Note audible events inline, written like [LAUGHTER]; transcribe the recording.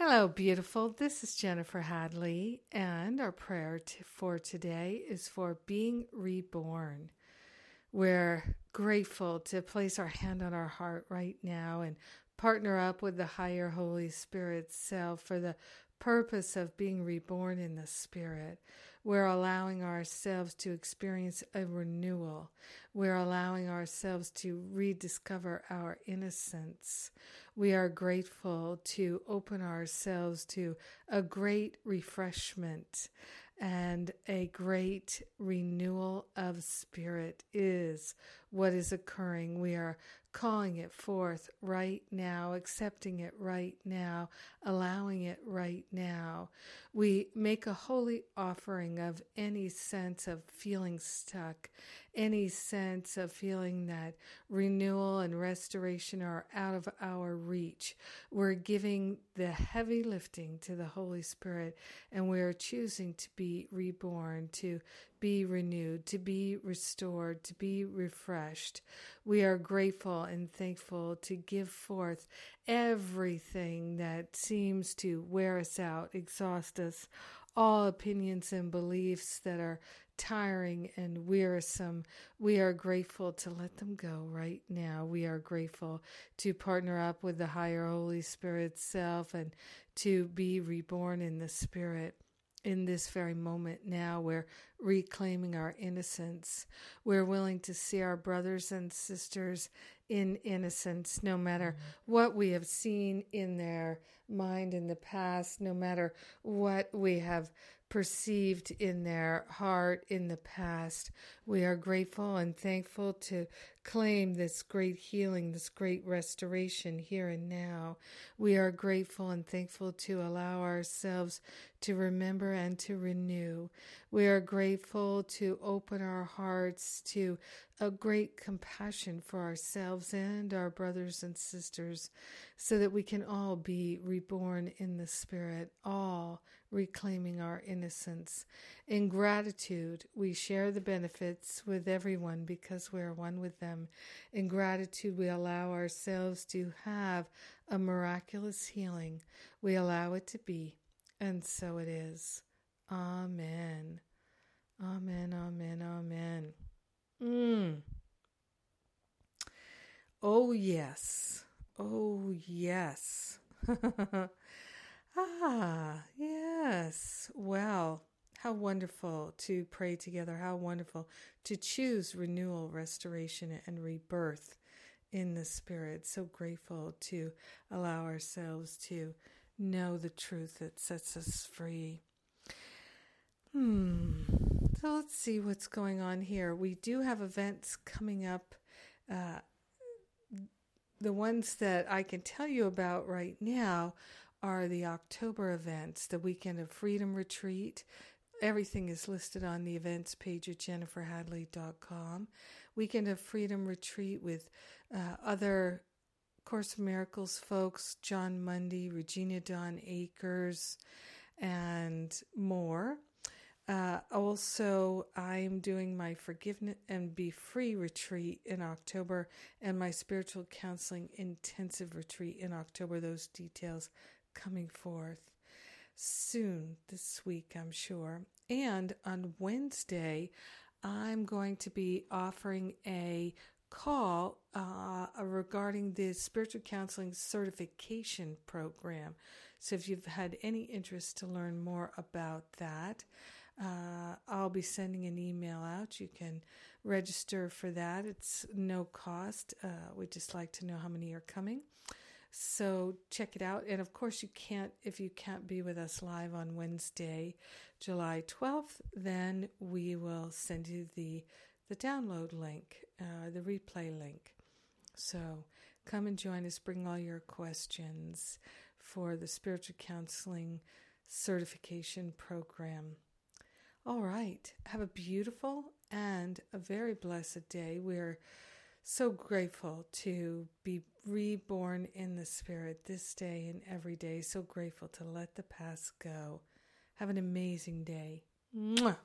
Hello, beautiful. This is Jennifer Hadley, and our prayer for today is for being reborn. We're grateful to place our hand on our heart right now and partner up with the higher Holy Spirit self for the purpose of being reborn in the Spirit. We're allowing ourselves to experience a renewal. We're allowing ourselves to rediscover our innocence. We are grateful to open ourselves to a great refreshment and a great renewal of spirit is what is occurring. We are calling it forth right now, accepting it right now, allowing it right now. We make a holy offering of any sense of feeling stuck, any sense of feeling that renewal and restoration are out of our reach. We're giving the heavy lifting to the Holy Spirit, and we are choosing to be reborn, to be renewed, to be restored, to be refreshed. We are grateful and thankful to give forth everything that seems to wear us out, exhaust us, all opinions and beliefs that are tiring and wearisome. We are grateful to let them go right now. We are grateful to partner up with the higher Holy Spirit self and to be reborn in the Spirit in this very moment now. We're reclaiming our innocence. We're willing to see our brothers and sisters in innocence, no matter mm-hmm. what we have seen in their mind in the past, no matter what we have perceived in their heart in the past. We are grateful and thankful to claim this great healing, this great restoration here and now. We are grateful and thankful to allow ourselves to remember and to renew. We are grateful to open our hearts to a great compassion for ourselves and our brothers and sisters so that we can all be reborn in the Spirit, all reclaiming our innocence. In gratitude, we share the benefits with everyone because we are one with them. In gratitude, we allow ourselves to have a miraculous healing. We allow it to be, and so it is. Amen. Amen, amen, amen. Mm. Oh, yes. Oh, yes. [LAUGHS] ah, yes. Well, how wonderful to pray together. How wonderful to choose renewal, restoration, and rebirth in the Spirit. So grateful to allow ourselves to know the truth that sets us free. Hmm. So let's see what's going on here. We do have events coming up. Uh, the ones that I can tell you about right now are the October events, the Weekend of Freedom Retreat. Everything is listed on the events page at jenniferhadley.com. Weekend of Freedom Retreat with uh, other Course of Miracles folks, Jon Mundy, Regina Dawn Akers, and more. Uh, also, I'm doing my Forgiveness and Be Free retreat in October and my Spiritual Counseling Intensive retreat in October. Those details coming forth soon this week, I'm sure. And on Wednesday, I'm going to be offering a call uh, regarding the spiritual counseling certification program. So if you've had any interest to learn more about that, uh, I'll be sending an email out. You can register for that. It's no cost. Uh, we just like to know how many are coming. So check it out. And of course, you can't, if you can't be with us live on Wednesday, July 12th, then we will send you the, the download link, uh, the replay link. So come and join us. Bring all your questions for the spiritual counseling certification program. All right. Have a beautiful and a very blessed day. We're so grateful to be reborn in the Spirit this day and every day. So grateful to let the past go. Have an amazing day. Mwah.